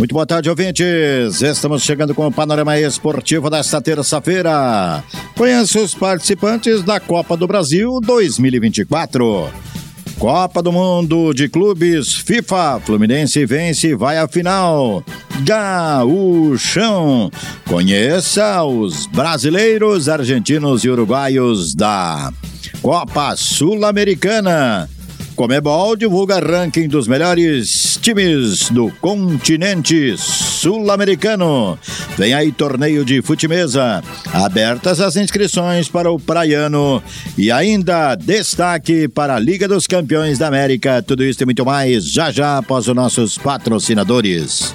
Muito boa tarde, ouvintes. Estamos chegando com o panorama esportivo desta terça-feira. Conheça os participantes da Copa do Brasil 2024. Copa do Mundo de Clubes FIFA. Fluminense vence e vai à final. Gaúchão. Conheça os brasileiros, argentinos e uruguaios da Copa Sul-Americana. Comebol divulga ranking dos melhores times do continente sul-americano. Vem aí torneio de fute-mesa. Abertas as inscrições para o Praiano. E ainda destaque para a Liga dos Campeões da América. Tudo isso e muito mais já já após os nossos patrocinadores.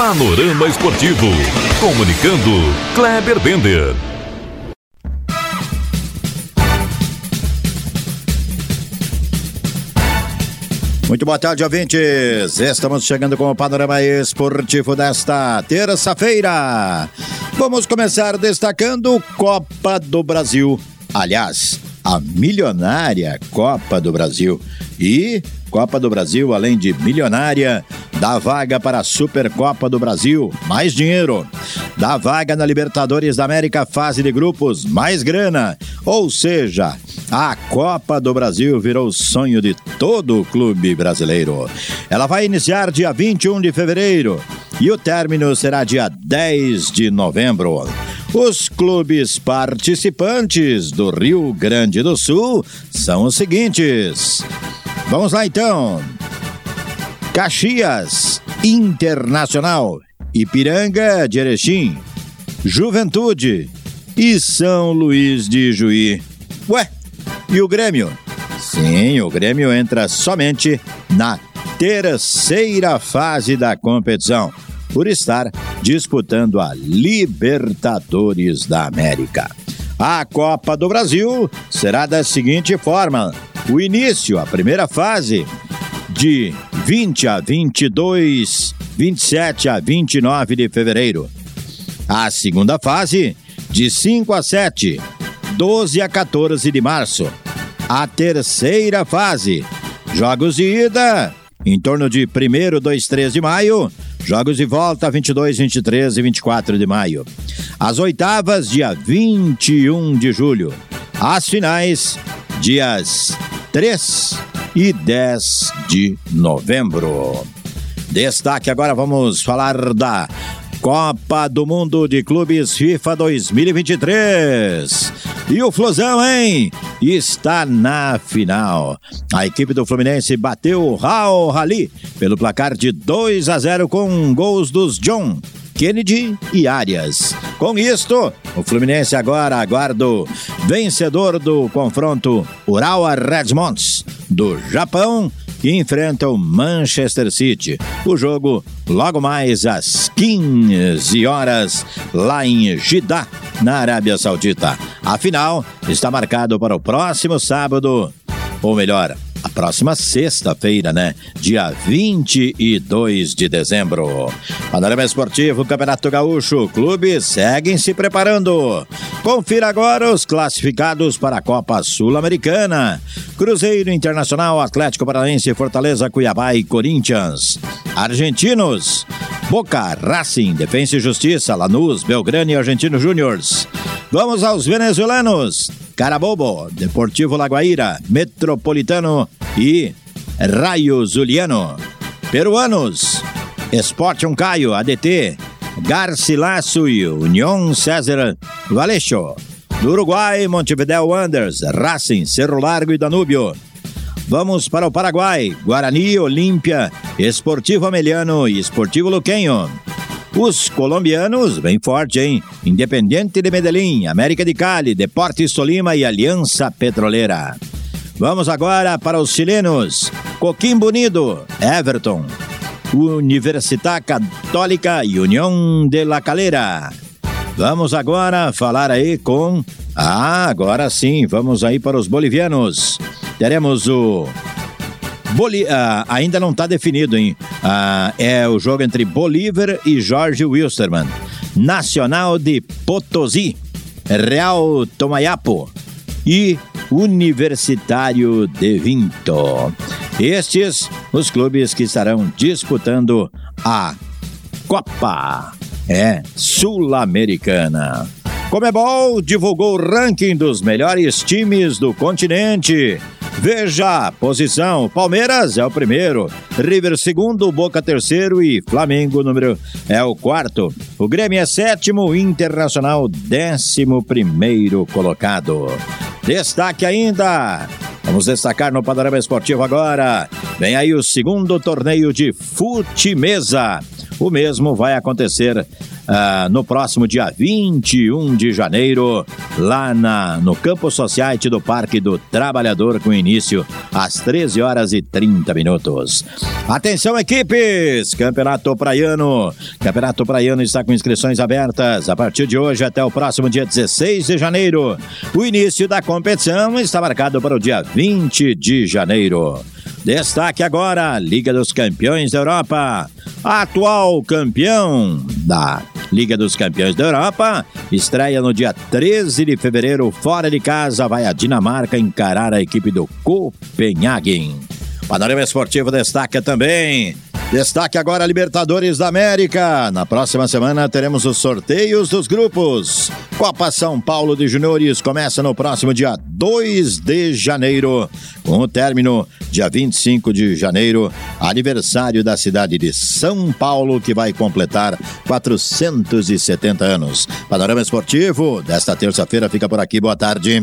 Panorama Esportivo. Comunicando, Kleber Bender. Muito boa tarde, ouvintes. Estamos chegando com o panorama esportivo desta terça-feira. Vamos começar destacando Copa do Brasil. Aliás, a milionária Copa do Brasil. E Copa do Brasil, além de milionária, dá vaga para a Supercopa do Brasil, mais dinheiro. Dá vaga na Libertadores da América, fase de grupos, mais grana. Ou seja, a Copa do Brasil virou sonho de todo o clube brasileiro. Ela vai iniciar dia 21 de fevereiro e o término será dia 10 de novembro. Os clubes participantes do Rio Grande do Sul são os seguintes. Vamos lá então. Caxias, Internacional, Ipiranga de Erechim, Juventude e São Luís de Juí. Ué, e o Grêmio? Sim, o Grêmio entra somente na terceira fase da competição, por estar disputando a Libertadores da América. A Copa do Brasil será da seguinte forma: o início, a primeira fase, de 20 a 22, 27 a 29 de fevereiro. A segunda fase, de 5 a 7, 12 a 14 de março. A terceira fase, jogos de ida, em torno de 1, 2, 3 de maio. Jogos de volta, 22, 23 e 24 de maio. As oitavas, dia 21 de julho. As finais, dias 3 e 10 de novembro. Destaque agora, vamos falar da Copa do Mundo de Clubes FIFA 2023. E o Flusão, hein? Está na final. A equipe do Fluminense bateu o Raul Rally pelo placar de 2 a 0 com gols dos John Kennedy e Arias. Com isto, o Fluminense agora aguarda o vencedor do confronto Urawa Redmonds do Japão que enfrenta o Manchester City. O jogo logo mais às 15 horas lá em Jeddah, na Arábia Saudita. A final está marcado para o próximo sábado, ou melhor, próxima sexta-feira, né? Dia 22 de dezembro. Panorama Esportivo, Campeonato Gaúcho, clubes seguem se preparando. Confira agora os classificados para a Copa Sul-Americana. Cruzeiro Internacional, Atlético Paranaense, Fortaleza, Cuiabá e Corinthians. Argentinos, Boca, Racing, Defensa e Justiça, Lanús, Belgrano e Argentino Júniors. Vamos aos venezuelanos. Carabobo, Deportivo Laguaira, Metropolitano e Raio Zuliano. Peruanos, Esporte Caio, ADT, Garcilaso e União César Valeixo. Do Uruguai, Montevideo Wanderers, Racing, Cerro Largo e Danúbio. Vamos para o Paraguai, Guarani, Olímpia, Esportivo Ameliano e Esportivo Luquenho. Os colombianos, bem forte, hein? Independiente de Medellín, América de Cali, Deportes Tolima e Aliança Petroleira. Vamos agora para os chilenos. Coquimbo Unido, Everton, Universidade Católica e União de La Calera. Vamos agora falar aí com. Ah, agora sim, vamos aí para os bolivianos. Teremos o. Boli... Ah, ainda não está definido, hein? Ah, é o jogo entre Bolívar e Jorge Wilstermann. Nacional de Potosí, Real Tomayapo e Universitário de Vinto. Estes os clubes que estarão disputando a Copa é Sul-Americana. Comebol divulgou o ranking dos melhores times do continente. Veja a posição: Palmeiras é o primeiro, River segundo, Boca terceiro e Flamengo número é o quarto. O Grêmio é sétimo, Internacional décimo primeiro colocado. Destaque ainda. Vamos destacar no Panorama Esportivo agora. Vem aí o segundo torneio de fute mesa. O mesmo vai acontecer uh, no próximo dia 21 de janeiro, lá na, no Campo Society do Parque do Trabalhador, com início às 13 horas e 30 minutos. Atenção, equipes! Campeonato Praiano. Campeonato Praiano está com inscrições abertas a partir de hoje até o próximo dia 16 de janeiro. O início da competição está marcado para o dia 20 de janeiro. Destaque agora, Liga dos Campeões da Europa. Atual campeão da Liga dos Campeões da Europa, estreia no dia 13 de fevereiro, fora de casa, vai a Dinamarca encarar a equipe do Copenhagen. Panorama Esportivo destaca também Destaque agora Libertadores da América. Na próxima semana teremos os sorteios dos grupos. Copa São Paulo de Juniores começa no próximo dia 2 de janeiro, com o término dia 25 de janeiro, aniversário da cidade de São Paulo, que vai completar 470 anos. Panorama Esportivo desta terça-feira fica por aqui. Boa tarde.